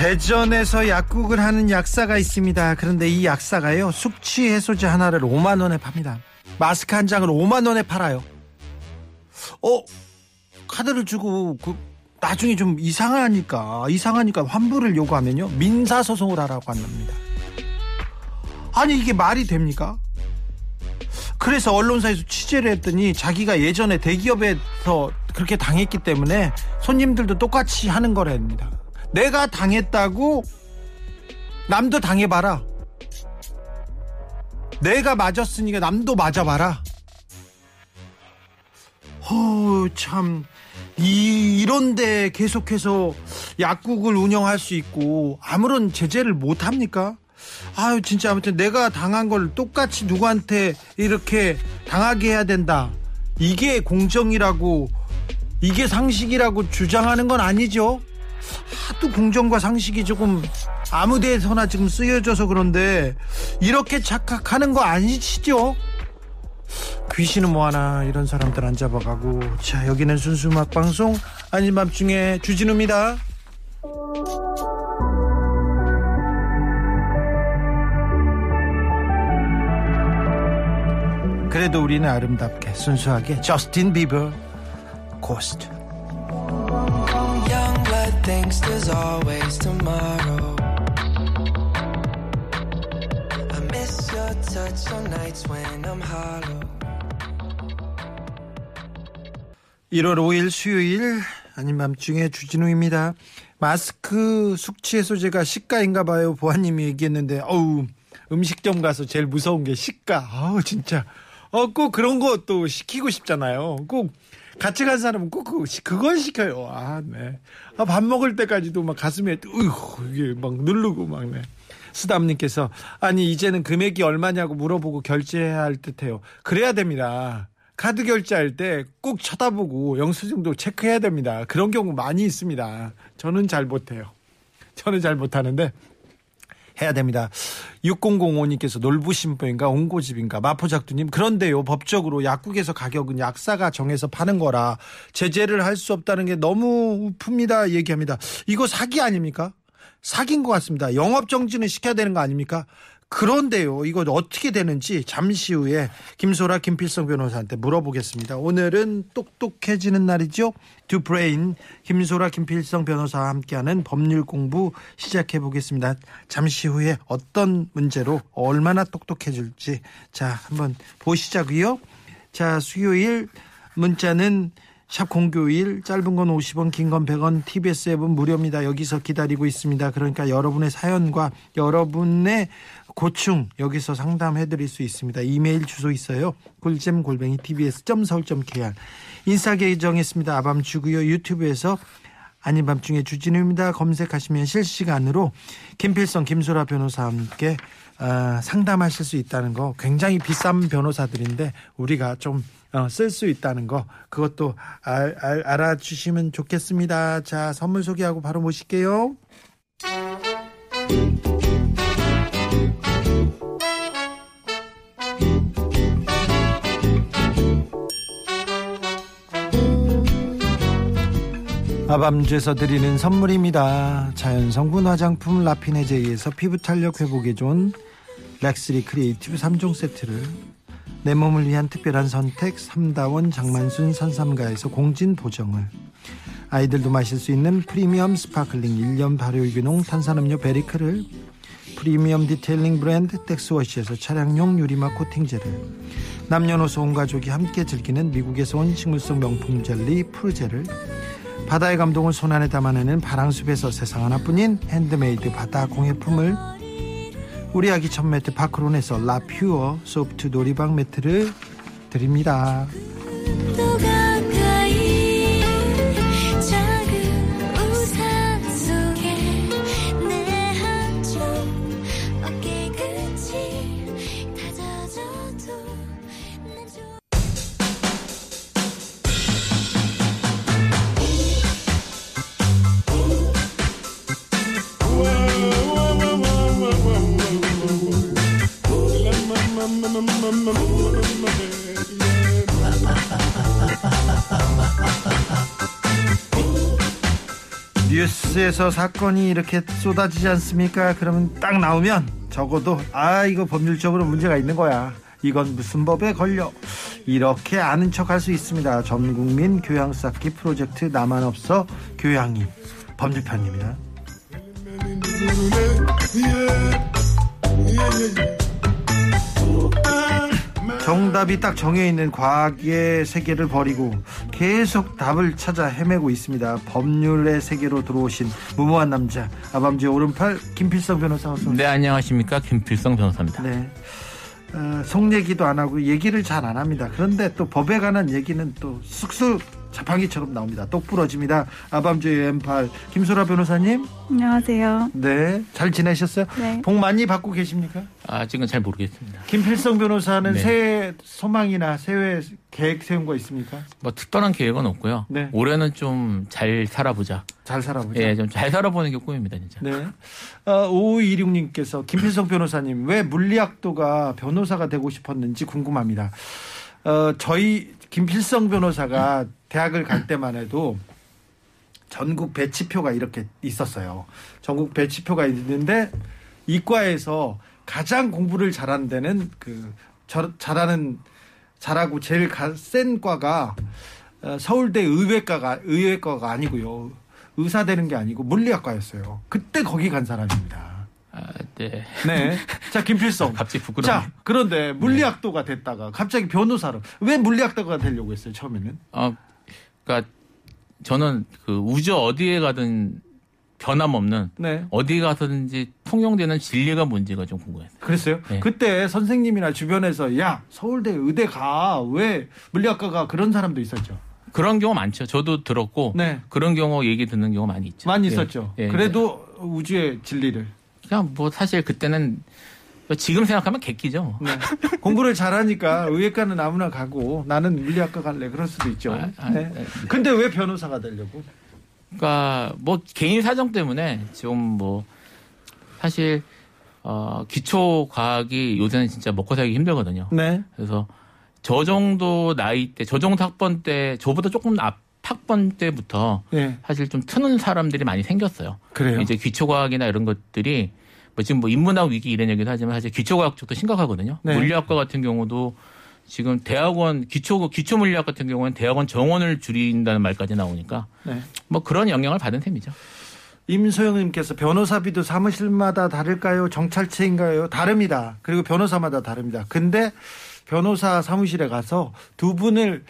대전에서 약국을 하는 약사가 있습니다. 그런데 이 약사가요 숙취 해소제 하나를 5만 원에 팝니다. 마스크 한 장을 5만 원에 팔아요. 어 카드를 주고 그 나중에 좀 이상하니까 이상하니까 환불을 요구하면요 민사 소송을 하라고 합니다. 아니 이게 말이 됩니까? 그래서 언론사에서 취재를 했더니 자기가 예전에 대기업에서 그렇게 당했기 때문에 손님들도 똑같이 하는 거랍니다. 내가 당했다고 남도 당해봐라. 내가 맞았으니까 남도 맞아봐라. 어, 참, 이, 이런데 계속해서 약국을 운영할 수 있고 아무런 제재를 못 합니까? 아유, 진짜 아무튼 내가 당한 걸 똑같이 누구한테 이렇게 당하게 해야 된다. 이게 공정이라고, 이게 상식이라고 주장하는 건 아니죠? 하도 공정과 상식이 조금 아무 데서나 지금 쓰여져서 그런데 이렇게 착각하는 거 아니시죠? 귀신은 뭐하나 이런 사람들 안 잡아가고 자 여기는 순수 음악 방송 아닌 밤중에 주진우입니다. 그래도 우리는 아름답게 순수하게 저스틴 비버 고스트 thinks there's always tomorrow. I miss your touch on nights when I'm hollow. 1월 5일 수요일 아닌 밤중에 주진우입니다. 마스크 숙취 해소제가 시가인가 봐요. 보아님이 얘기했는데 어우 음식점 가서 제일 무서운 게 시가. 아우 진짜 어 꼭 그런 거 또 시키고 싶잖아요. 꼭 같이 간 사람은 꼭 그걸 시켜요. 아 네. 아, 밥 먹을 때까지도 막 가슴에 으이구 이게 막 누르고 막 네. 수담님께서 아니 이제는 금액이 얼마냐고 물어보고 결제해야 할 듯해요. 그래야 됩니다. 카드 결제할 때 꼭 쳐다보고 영수증도 체크해야 됩니다. 그런 경우 많이 있습니다. 저는 잘 못해요. 저는 잘 못하는데 해야 됩니다. 6005님께서 놀부심보인가 옹고집인가 마포작두님 그런데요 법적으로 약국에서 가격은 약사가 정해서 파는 거라 제재를 할 수 없다는 게 너무 픕니다 얘기합니다. 이거 사기 아닙니까? 사기인 것 같습니다. 영업 정지는 시켜야 되는 거 아닙니까? 그런데요, 이거 어떻게 되는지 잠시 후에 김소라, 김필성 변호사한테 물어보겠습니다. 오늘은 똑똑해지는 날이죠. 듀브레인, 김소라, 김필성 변호사와 함께하는 법률 공부 시작해 보겠습니다. 잠시 후에 어떤 문제로 얼마나 똑똑해질지 자 한번 보시자고요. 자 수요일 문자는 샵 공교일 짧은 건 50원 긴 건 100원 TBS 앱은 무료입니다. 여기서 기다리고 있습니다. 그러니까 여러분의 사연과 여러분의 고충 여기서 상담해 드릴 수 있습니다. 이메일 주소 있어요. 꿀잼 골뱅이 tbs.서울.kr 인싸 계정했습니다. 아밤 주고요. 유튜브에서 아닌 밤중에 주진우입니다. 검색하시면 실시간으로 김필성 김소라 변호사와 함께 어, 상담하실 수 있다는 거 굉장히 비싼 변호사들인데 우리가 좀 쓸수 있다는 거 그것도 알, 알, 알아주시면 좋겠습니다. 자 선물 소개하고 바로 모실게요. 아밤주에서 드리는 선물입니다. 자연 성분 화장품 라피네제이에서 피부 탄력 회복에 좋은 렉스리 creative 3종 세트를 내 몸을 위한 특별한 선택 3다원 장만순 선삼가에서 공진 보정을 아이들도 마실 수 있는 프리미엄 sparkling 1년 발효유기농 탄산음료 베리크를 프리미엄 detailing 브랜드 텍스워시에서 차량용 유리막 코팅제를 남녀노소 온 가족이 함께 즐기는 미국에서 온 식물성 명품 젤리 푸르제를 바다의 감동을 손안에 담아내는 바랑숲에서 세상 하나뿐인 핸드메이드 바다 공예품을 우리 아기 첫 매트 파크론에서 라퓨어 soft 놀이방 매트를 드립니다. 뉴스에서 사건이 이렇게 쏟아지지 않습니까? 그러면 딱 나오면 적어도 아 이거 법률적으로 문제가 있는 거야. 이건 무슨 법에 걸려? 이렇게 아는 척 할 수 있습니다. 전국민 교양 쌓기 프로젝트 나만 없어 교양이 법률편입니다. 정답이 딱 정해 있는 과학의 세계를 버리고 계속 답을 찾아 헤매고 있습니다. 법률의 세계로 들어오신 무모한 남자 아밤주의 오른팔 김필성 변호사 어서 오세요. 네, 안녕하십니까. 김필성 변호사입니다. 네. 어, 속 얘기도 안 하고 얘기를 잘 안 합니다. 그런데 또 법에 관한 얘기는 또 쑥쑥 자판기처럼 나옵니다. 똑 부러집니다. 아밤주의 왼팔 김소라 변호사님. 안녕하세요. 네. 잘 지내셨어요? 네. 복 많이 받고 계십니까? 아직은 잘 모르겠습니다. 김필성 변호사는 네. 새해 소망이나 새해 계획 세운 거 있습니까? 뭐 특별한 계획은 없고요. 네. 올해는 좀 잘 살아보자. 잘 살아보자. 예, 좀 잘 살아보는 게 꿈입니다, 진짜. 네. 어, 5526님께서 김필성 변호사님 왜 물리학도가 변호사가 되고 싶었는지 궁금합니다. 어, 저희 김필성 변호사가 대학을 갈 때만 해도 전국 배치표가 이렇게 있었어요. 전국 배치표가 있는데 이과에서 가장 공부를 잘하는 데는 그 저- 잘하는 잘하고 제일 가- 센 과가 어, 서울대 의외과가 의외과가 아니고요. 의사 되는 게 아니고 물리학과였어요. 그때 거기 간 사람입니다. 아, 네. 네. 자, 김필성. 갑자기 부끄러워. 자, 그런데 물리학도가 됐다가 갑자기 변호사로 왜 물리학도가 되려고 했어요, 처음에는? 어, 그러니까 저는 그 우주 어디에 가든 변함없는 네. 어디 가서든지 통용되는 진리가 뭔지가 좀 궁금했어요. 그랬어요? 네. 그때 선생님이나 주변에서 야, 서울대 의대 가. 왜 물리학과가 그런 사람도 있었죠. 그런 경우 많죠. 저도 들었고 네. 그런 경우 얘기 듣는 경우 많이 있죠. 많이 예. 있었죠. 예, 그래도 우주의 진리를. 그냥 뭐 사실 그때는 지금 생각하면 객기죠. 네. 공부를 잘하니까 의예과는 아무나 가고 나는 물리학과 갈래. 그럴 수도 있죠. 아, 아, 네. 네. 근데 왜 변호사가 되려고? 그러니까 뭐 개인 사정 때문에 좀 뭐 사실 어 기초 과학이 요새는 진짜 먹고 살기 힘들거든요. 네. 그래서 저 정도 나이 때, 저 정도 학번 때, 저보다 조금 앞 학번 때부터 네. 사실 좀 트는 사람들이 많이 생겼어요. 그래요. 이제 기초과학이나 이런 것들이 뭐 지금 뭐 인문학 위기 이런 얘기도 하지만 사실 기초과학 쪽도 심각하거든요. 네. 물리학과 같은 경우도 지금 대학원 기초 기초 물리학 같은 경우는 대학원 정원을 줄인다는 말까지 나오니까 네. 뭐 그런 영향을 받은 셈이죠. 임소영님께서 변호사비도 사무실마다 다를까요? 정찰체인가요? 다릅니다. 그리고 변호사마다 다릅니다. 근데 변호사 사무실에 가서 두 분을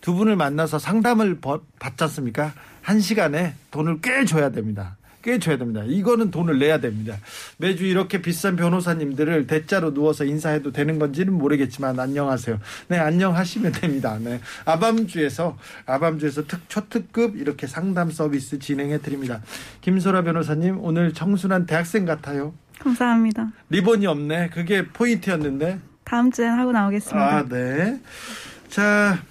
두 분을 만나서 상담을 버- 받지 않습니까? 한 시간에 돈을 꽤 줘야 됩니다. 꽤 줘야 됩니다. 이거는 돈을 내야 됩니다. 매주 이렇게 비싼 변호사님들을 대자로 누워서 인사해도 되는 건지는 모르겠지만 안녕하세요. 네, 안녕하시면 됩니다. 네. 아밤주에서 아밤주에서 특 초특급 이렇게 상담 서비스 진행해 드립니다. 김소라 변호사님 오늘 청순한 대학생 같아요. 감사합니다. 리본이 없네. 그게 포인트였는데. 다음 주엔 하고 나오겠습니다. 아, 네. 자,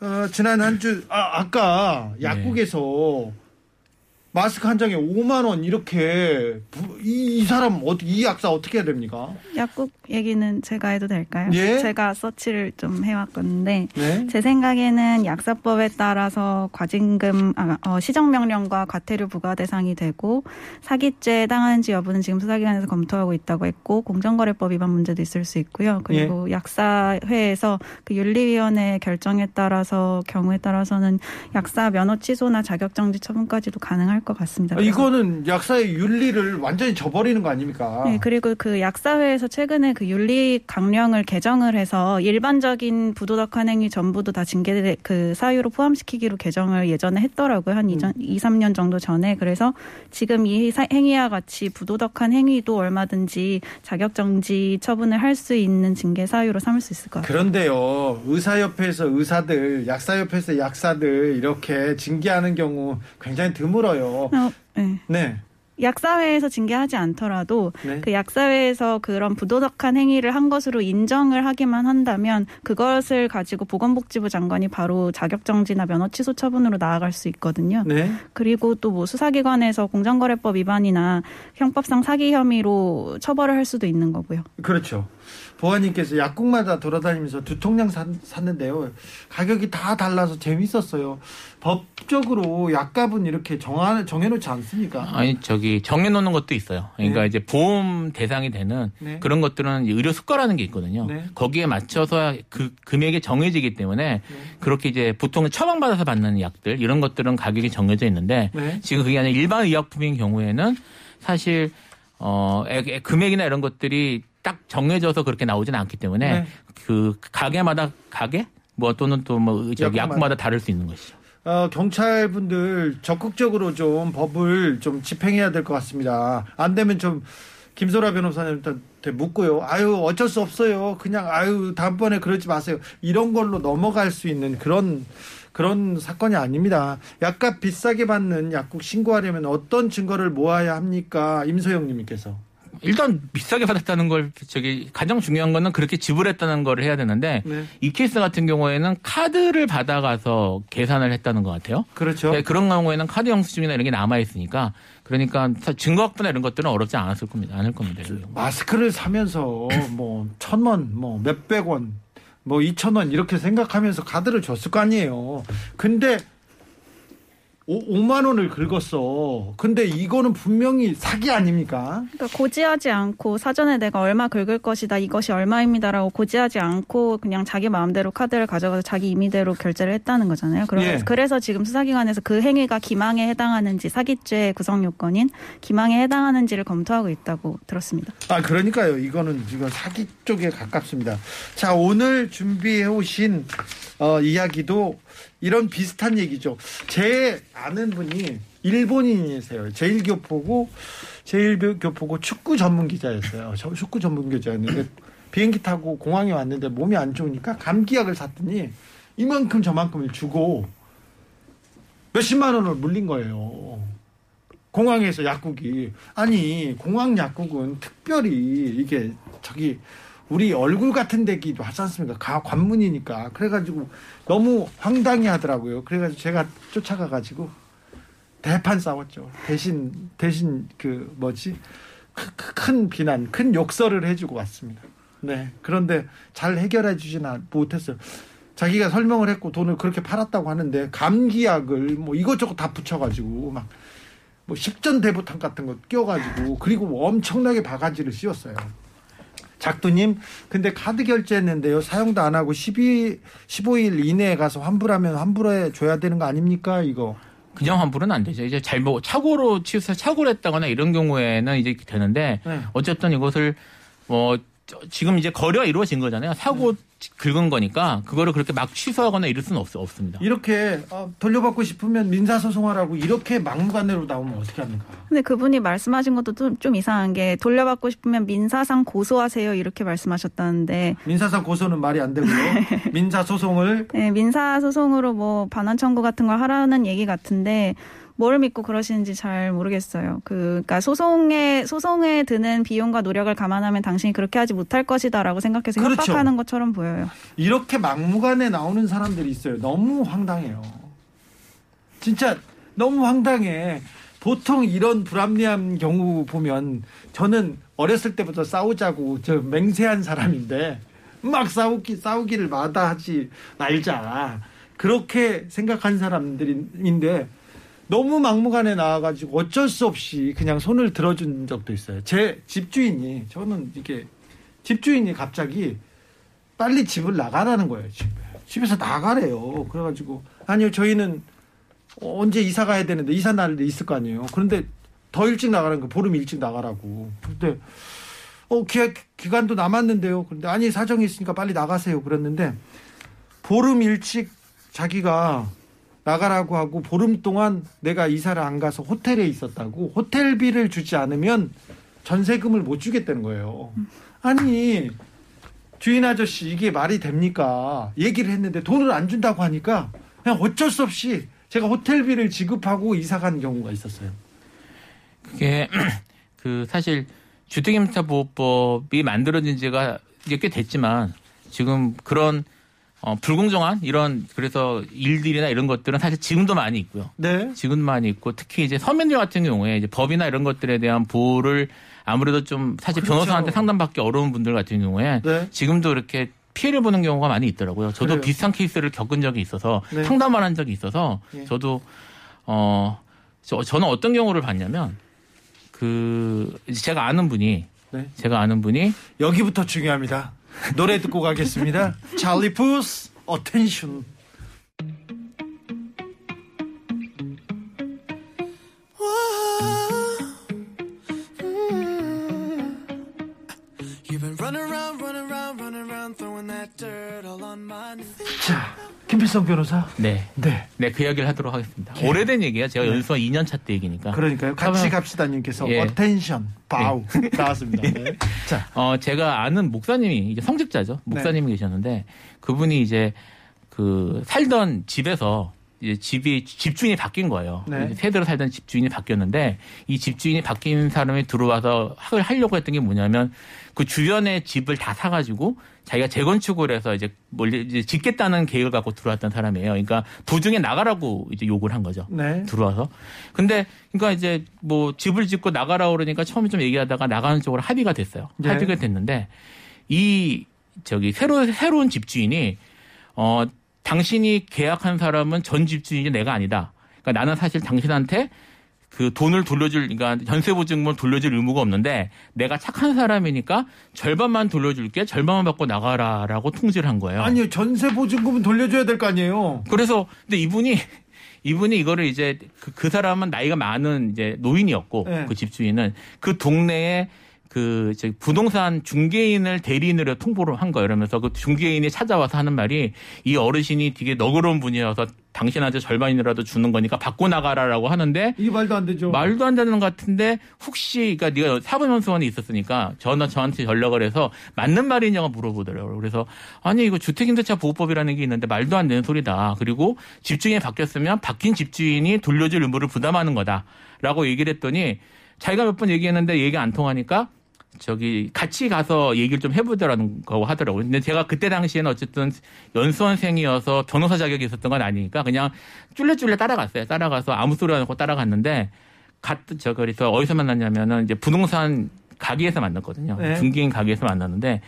어, 지난 한 주, 아, 아까 약국에서 마스크 한 장에 5만 원 이렇게 부- 이, 이 사람 어떻게 이 약사 어떻게 해야 됩니까? 약국 얘기는 제가 해도 될까요? 예. 제가 서치를 좀 해왔건데 네. 제 생각에는 약사법에 따라서 과징금, 아, 어, 시정명령과 과태료 부과 대상이 되고 사기죄 당하는지 여부는 지금 수사기관에서 검토하고 있다고 했고 공정거래법 위반 문제도 있을 수 있고요. 그리고 예. 약사회에서 그 윤리위원회 결정에 따라서 경우에 따라서는 약사 면허 취소나 자격정지 처분까지도 가능할 것 같습니다. 아, 이거는 약사의 윤리를 완전히 저버리는 거 아닙니까? 네, 그리고 그 약사회에서 최근에 그 윤리 강령을 개정을 해서 일반적인 부도덕한 행위 전부도 다 징계 그 사유로 포함시키기로 개정을 예전에 했더라고요. 한 이전 2, 3년 정도 전에. 그래서 지금 이 사- 행위와 같이 부도덕한 행위도 얼마든지 자격 정지 처분을 할 수 있는 징계 사유로 삼을 수 있을 것 같아요. 그런데요, 의사협회에서 의사들, 약사협회에서 약사들 이렇게 징계하는 경우 굉장히 드물어요. 어, 네. 네. 약사회에서 징계하지 않더라도 네. 그 약사회에서 그런 부도덕한 행위를 한 것으로 인정을 하기만 한다면 그것을 가지고 보건복지부 장관이 바로 자격정지나 면허 취소 처분으로 나아갈 수 있거든요. 네. 그리고 또 뭐 수사기관에서 공정거래법 위반이나 형법상 사기 혐의로 처벌을 할 수도 있는 거고요. 그렇죠. 보아님께서 약국마다 돌아다니면서 두통약 사- 샀는데요. 가격이 다 달라서 재밌었어요. 법적으로 약값은 이렇게 정하, 정해놓지 않습니까? 아니 저기 정해놓는 것도 있어요. 그러니까 네. 이제 보험 대상이 되는 네. 그런 것들은 의료 수가라는 게 있거든요. 네. 거기에 맞춰서 그 금액이 정해지기 때문에 네. 그렇게 이제 보통 처방받아서 받는 약들 이런 것들은 가격이 정해져 있는데 네. 지금 그게 아니라 일반 의약품인 경우에는 사실 어 금액이나 이런 것들이 딱 정해져서 그렇게 나오지는 않기 때문에 네. 그 가게마다 가게 뭐 또는 또 뭐. 약국마다 다를 수 있는 것이죠. 어, 경찰 분들 적극적으로 좀 법을 좀 집행해야 될 것 같습니다. 안 되면 좀 김소라 변호사님한테 묻고요. 아유 어쩔 수 없어요. 그냥 아유 다음번에 그러지 마세요. 이런 걸로 넘어갈 수 있는 그런 그런 사건이 아닙니다. 약값 비싸게 받는 약국 신고하려면 어떤 증거를 모아야 합니까? 임소영 님께서. 일단 비싸게 받았다는 걸 저기 가장 중요한 거는 그렇게 지불했다는 걸 해야 되는데 네. 이 케이스 같은 경우에는 카드를 받아가서 계산을 했다는 것 같아요. 그렇죠. 네, 그런 경우에는 카드 영수증이나 이런 게 남아 있으니까 그러니까 증거 확보나 이런 것들은 어렵지 않았을 겁니다. 않을 겁니다. 마스크를 사면서 뭐 천 원, 뭐 몇백 원, 뭐 이천 원 이렇게 생각하면서 카드를 줬을 거 아니에요. 근데 오, 5만 원을 긁었어. 근데 이거는 분명히 사기 아닙니까? 그러니까 고지하지 않고 사전에 내가 얼마 긁을 것이다 이것이 얼마입니다라고 고지하지 않고 그냥 자기 마음대로 카드를 가져가서 자기 임의대로 결제를 했다는 거잖아요. 그래서, 예. 그래서 지금 수사기관에서 그 행위가 기망에 해당하는지 사기죄 구성 요건인 기망에 해당하는지를 검토하고 있다고 들었습니다. 아, 그러니까요. 이거는 이건 사기 쪽에 가깝습니다. 자, 오늘 준비해 오신 어, 이야기도 이런 비슷한 얘기죠. 제 아는 분이 일본인이세요. 제일교포고 제일교포고 축구 전문 기자였어요. 저 축구 전문 기자였는데 비행기 타고 공항에 왔는데 몸이 안 좋으니까 감기약을 샀더니 이만큼 저만큼을 주고 몇십만 원을 물린 거예요. 공항에서 약국이 아니 공항 약국은 특별히 이게 저기 우리 얼굴 같은 데기도 하지 않습니까? 가 관문이니까 그래가지고 너무 황당해 하더라고요. 그래가지고 제가 쫓아가 가지고 대판 싸웠죠. 대신 대신 그 뭐지 큰 비난, 큰 욕설을 해주고 왔습니다. 네 그런데 잘 해결해 주지는 못했어요. 자기가 설명을 했고 돈을 그렇게 팔았다고 하는데 감기약을 뭐 이것저것 다 붙여가지고 막 뭐 식전대보탕 같은 거 끼워가지고 그리고 뭐 엄청나게 바가지를 씌웠어요. 작두님, 근데 카드 결제했는데요. 사용도 안 하고 12, 15일 이내에 가서 환불하면 환불해 줘야 되는 거 아닙니까? 이거. 그냥 환불은 안 되죠. 이제 잘못 착오로 치우서 착오를 했다거나 이런 경우에는 이제 되는데 네. 어쨌든 이것을 뭐 저- 지금 이제 거래가 이루어진 거잖아요. 사고 네. 긁은 거니까 그거를 그렇게 막 취소하거나 이럴 수는 없, 없습니다. 이렇게 어, 돌려받고 싶으면 민사소송하라고 이렇게 막무가내로 나오면 어떻게 합니까? 근데 그분이 말씀하신 것도 좀, 좀 이상한 게 돌려받고 싶으면 민사상 고소하세요 이렇게 말씀하셨다는데 민사상 고소는 말이 안 되고요. 민사소송을 네, 민사 소송으로 뭐 반환 청구 같은 걸 하라는 얘기 같은데 뭘 믿고 그러시는지 잘 모르겠어요. 그, 그러니까 소송에 소송에 드는 비용과 노력을 감안하면 당신이 그렇게 하지 못할 것이다라고 생각해서 그렇죠. 협박하는 것처럼 보여요. 이렇게 막무가내 나오는 사람들이 있어요. 너무 황당해요. 진짜 너무 황당해. 보통 이런 불합리한 경우 보면 저는 어렸을 때부터 싸우자고 저 맹세한 사람인데 막 싸우기 싸우기를 마다하지 말자 그렇게 생각한 사람들인데 너무 막무가내 나와가지고 어쩔 수 없이 그냥 손을 들어준 적도 있어요. 제 집주인이 저는 이게 집주인이 갑자기 빨리 집을 나가라는 거예요. 집에. 집에서 나가래요. 그래가지고 아니요 저희는 언제 이사 가야 되는데 이사 날이 있을 거 아니에요. 그런데 더 일찍 나가라는 거 보름 일찍 나가라고. 근데 어 기, 기간도 남았는데요. 그런데 아니 사정이 있으니까 빨리 나가세요. 그랬는데 보름 일찍 자기가 나가라고 하고 보름 동안 내가 이사를 안 가서 호텔에 있었다고 호텔비를 주지 않으면 전세금을 못 주겠다는 거예요. 아니 주인 아저씨 이게 말이 됩니까? 얘기를 했는데 돈을 안 준다고 하니까 그냥 어쩔 수 없이 제가 호텔비를 지급하고 이사 간 경우가 있었어요. 그게 그 사실 주택임차 보호법이 만들어진 지가 꽤 됐지만 지금 그런 어, 불공정한 이런 그래서 일들이나 이런 것들은 사실 지금도 많이 있고요. 네. 지금도 많이 있고 특히 이제 서민들 같은 경우에 이제 법이나 이런 것들에 대한 보호를 아무래도 좀 사실 그렇죠. 변호사한테 상담받기 어려운 분들 같은 경우에 네. 지금도 이렇게 피해를 보는 경우가 많이 있더라고요. 저도 그래요? 비슷한 케이스를 겪은 적이 있어서 네. 상담을 한 적이 있어서 예. 저도 어 저, 저는 어떤 경우를 봤냐면 그 제가 아는 분이 네. 제가 아는 분이 여기부터 중요합니다. 노래 듣고 가겠습니다. 찰리 푸스 Attention. 자, 김필성 변호사. 네. 네. 네, 그 이야기를 하도록 하겠습니다. 오래된 얘기야. 제가 연수원 2년 차 때 얘기니까. 그러니까요. 같이 그러면- 갑시다 님께서 예. Attention 바우 나왔습니다. 네. 자, 어, 제가 아는 목사님이 이제 성직자죠. 목사님이 계셨는데 그분이 이제 그 살던 집에서 이제 집이 집주인이 바뀐 거예요. 네. 세대로 살던 집주인이 바뀌었는데 이 집주인이 바뀐 사람이 들어와서 학을 하려고 했던 게 뭐냐면 그 주변에 집을 다 사가지고 자기가 재건축을 해서 이제 뭘 이제 짓겠다는 계획을 갖고 들어왔던 사람이에요. 그러니까 도중에 나가라고 이제 요구를 한 거죠. 네. 들어와서. 근데 그러니까 이제 뭐 집을 짓고 나가라 그러니까 처음에 좀 얘기하다가 나가는 쪽으로 합의가 됐어요. 네. 합의가 됐는데 이 저기 새로 새로운 집주인이 어 당신이 계약한 사람은 전 집주인이 내가 아니다. 그러니까 나는 사실 당신한테 그 돈을 돌려줄, 그러니까 전세보증금을 돌려줄 의무가 없는데 내가 착한 사람이니까 절반만 돌려줄게, 절반만 받고 나가라라고 통지를 한 거예요. 아니요 전세 보증금은 돌려줘야 될 거 아니에요. 그래서 근데 이분이 이분이 이거를 이제 그, 그 사람은 나이가 많은 이제 노인이었고 네. 그 집주인은 그 동네에 그 저기 부동산 중개인을 대리인으로 통보를 한 거예요. 이러면서 그 중개인이 찾아와서 하는 말이 이 어르신이 되게 너그러운 분이어서 당신한테 절반이라도 주는 거니까 받고 나가라라고 하는데 이게 말도 안 되죠. 말도 안 되는 것 같은데 혹시 그러니까 네가 사법연수원에 있었으니까 전화 저한테 연락을 해서 맞는 말이냐고 물어보더라고요. 그래서 아니 이거 주택임대차 보호법이라는 게 있는데 말도 안 되는 소리다. 그리고 집주인이 바뀌었으면 바뀐 집주인이 돌려줄 의무를 부담하는 거다라고 얘기를 했더니 자기가 몇 번 얘기했는데 얘기 안 통하니까 저기 같이 가서 얘기를 좀 해보더라는 거 하더라고요. 근데 제가 그때 당시에는 어쨌든 연수원생이어서 변호사 자격이 있었던 건 아니니까 그냥 쫄래쫄래 따라갔어요. 따라가서 아무 소리 안 하고 따라갔는데 갔, 저, 그래서 어디서 만났냐면은 이제 부동산 가게에서 만났거든요. 네. 중개인 가게에서 만났는데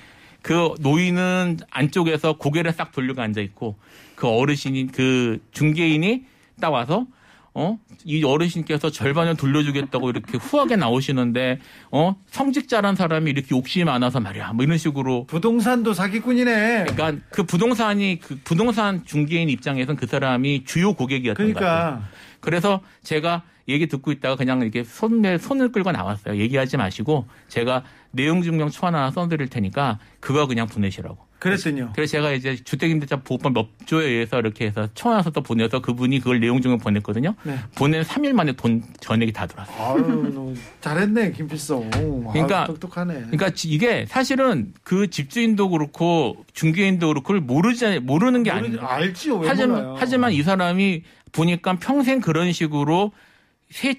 그 노인은 안쪽에서 고개를 싹 돌리고 앉아 있고 그 어르신이 그 중개인이 딱 와서 어? 이 어르신께서 절반을 돌려주겠다고 이렇게 후하게 나오시는데, 어? 성직자란 사람이 이렇게 욕심이 많아서 말이야. 뭐 이런 식으로. 부동산도 사기꾼이네. 그러니까 그 부동산이, 그 부동산 중개인 입장에서는 그 사람이 주요 고객이었던 것 같아요. 그러니까 그래서 제가 얘기 듣고 있다가 그냥 이렇게 손에 손을 끌고 나왔어요. 얘기하지 마시고 제가 내용 증명 초안 하나 써드릴 테니까 그거 그냥 보내시라고. 그랬더니요. 그래서 제가 이제 주택임대차 보호법 몇 조에 의해서 이렇게 해서 청와서 또 보내서 그분이 그걸 내용 증명 보냈거든요. 네. 보낸 3일 만에 돈 전액이 다 들어왔어요. 아유, 너 잘했네 김필성. 그러니까- 아유, 똑똑하네. 그러니까 지- 이게 사실은 그 집주인도 그렇고 중개인도 그렇고 그걸 모르지 모르는 게 모르지- 아니에요. 알지요. 왜 하지만 몰라요. 하지만 이 사람이 보니까 평생 그런 식으로 세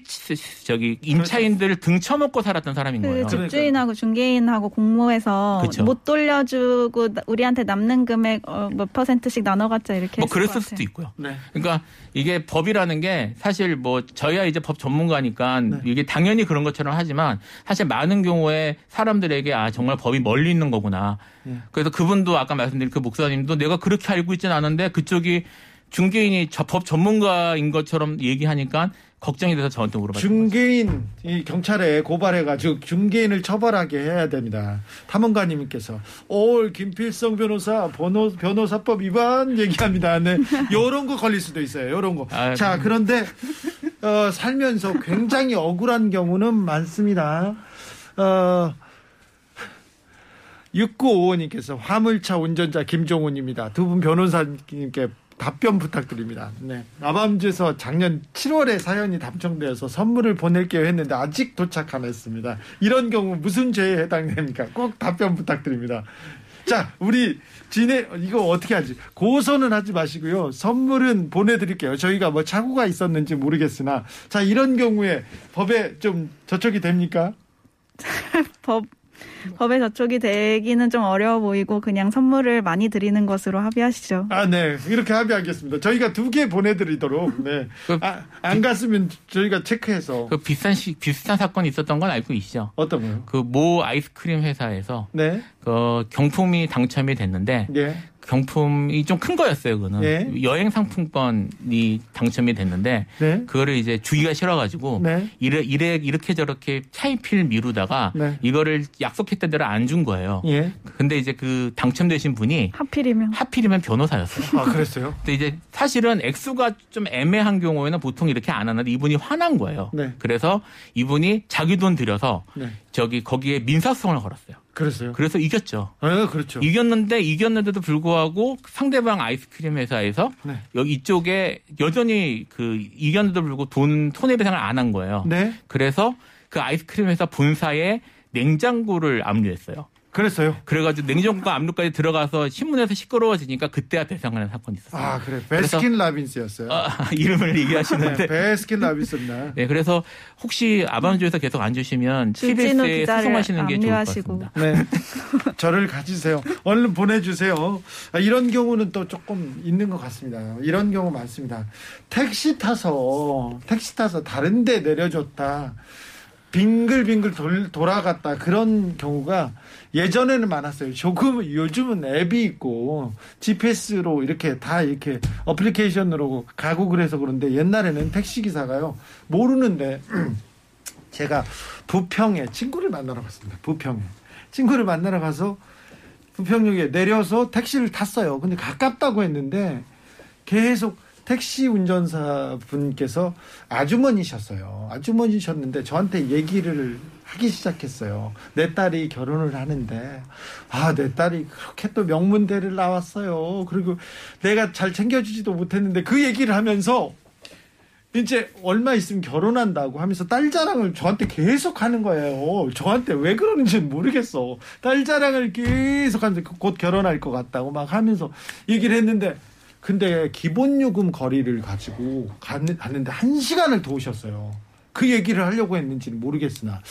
저기 임차인들을 등쳐먹고 살았던 사람인 그 거예요. 집주인하고 중개인하고 공모해서 그쵸. 못 돌려주고 나- 우리한테 남는 금액 어, 몇 퍼센트씩 나눠 갖자 이렇게 뭐 했을 그랬을 것 수도. 있고요. 네. 그러니까 이게 법이라는 게 사실 뭐 저희야 이제 법 전문가니까 네. 이게 당연히 그런 것처럼 하지만 사실 많은 경우에 사람들에게 아 정말 법이 멀리 있는 거구나. 네. 그래서 그분도 아까 말씀드린 그 목사님도 내가 그렇게 알고 있지는 않은데 그쪽이 중개인이 저법 전문가인 것처럼 얘기하니까 걱정이 돼서 저한테 물어봤어요. 중개인 이 경찰에 고발해가지고 중개인을 처벌하게 해야 됩니다. 탐험가님께서 올 김필성 변호사 번호, 변호사법 위반 얘기합니다. 네, 요런 거 걸릴 수도 있어요. 요런 거. 아, 자 그런데 어, 살면서 굉장히 억울한 경우는 많습니다. 어, 6955님께서 화물차 운전자 김종훈입니다. 두 분 변호사님께 답변 부탁드립니다. 네. 아밤주에서 작년 7월에 사연이 답정되어서 선물을 보낼게요 했는데 아직 도착 안 했습니다. 이런 경우 무슨 죄에 해당됩니까? 꼭 답변 부탁드립니다. 자, 우리 진해 이거 어떻게 하지? 고소는 하지 마시고요. 선물은 보내드릴게요. 저희가 뭐 착오가 있었는지 모르겠으나 자 이런 경우에 법에 좀 저촉이 됩니까? 법 법에 저촉이 되기는 좀 어려워 보이고 그냥 선물을 많이 드리는 것으로 합의하시죠. 아, 네. 이렇게 합의하겠습니다. 저희가 두 개 보내드리도록. 네. 그- 아, 안 갔으면 저희가 체크해서. 그 비슷한 시, 비슷한 사건이 있었던 건 알고 계시죠? 어떤 거요? 그 모 아이스크림 회사에서 네. 그 경품이 당첨이 됐는데 예. 경품이 좀 큰 거였어요. 그거는 예. 여행 상품권이 당첨이 됐는데 네. 그거를 이제 주기가 싫어가지고 네. 이래, 이래 이렇게 저렇게 차이필 미루다가 네. 이거를 약속했던 대로 안 준 거예요. 예. 근데 이제 그 당첨되신 분이 하필이면 하필이면 변호사였어요. 아, 그랬어요? 근데 이제 사실은 액수가 좀 애매한 경우에는 보통 이렇게 안 하는데 이분이 화난 거예요. 네. 그래서 이분이 자기 돈 들여서 네. 저기 거기에 민사소송을 걸었어요. 그랬어요. 그래서 이겼죠. 아, 그렇죠. 이겼는데 이겼는데도 불구하고 상대방 아이스크림 회사에서 네. 여기 이쪽에 여전히 그 이겼는데도 불구하고 돈 손해배상을 안 한 거예요. 네. 그래서 그 아이스크림 회사 본사에 냉장고를 압류했어요. 그랬어요. 그래가지고 냉장고가 압류까지 들어가서 신문에서 시끄러워지니까 그때야 배상하는 사건이 있었어요. 아, 그래. 베스킨 라빈스였어요. 아, 이름을 네, 얘기하시는데. 베스킨 라빈스입니다. 네, 그래서 혹시 아반주에서 계속 안 주시면 기자를 소송하시는 게 좋을 것. 같습니다. 네. 저를 가지세요. 얼른 보내주세요. 아, 이런 경우는 또 조금 있는 것 같습니다. 이런 경우 많습니다. 택시 타서, 택시 타서 다른 데 내려줬다. 빙글빙글 돌, 돌아갔다. 그런 경우가 예전에는 많았어요. 조금, 요즘은 앱이 있고, GPS로 이렇게 다 이렇게 어플리케이션으로 가고 그래서 그런데 옛날에는 택시 기사가요, 모르는데, 제가 부평에 친구를 만나러 갔습니다. 부평에. 친구를 만나러 가서 부평역에 내려서 택시를 탔어요. 근데 가깝다고 했는데 계속 택시 운전사 분께서 아주머니셨어요. 아주머니셨는데 저한테 얘기를 하기 시작했어요. 내 딸이 결혼을 하는데 아, 내 딸이 그렇게 또 명문대를 나왔어요. 그리고 내가 잘 챙겨주지도 못했는데 그 얘기를 하면서 이제 얼마 있으면 결혼한다고 하면서 딸 자랑을 저한테 계속 하는 거예요. 저한테 왜 그러는지는 모르겠어. 딸 자랑을 계속 하는데 곧 결혼할 것 같다고 막 하면서 얘기를 했는데 근데 기본 요금 거리를 가지고 갔는- 갔는데 한 시간을 도우셨어요. 그 얘기를 하려고 했는지는 모르겠으나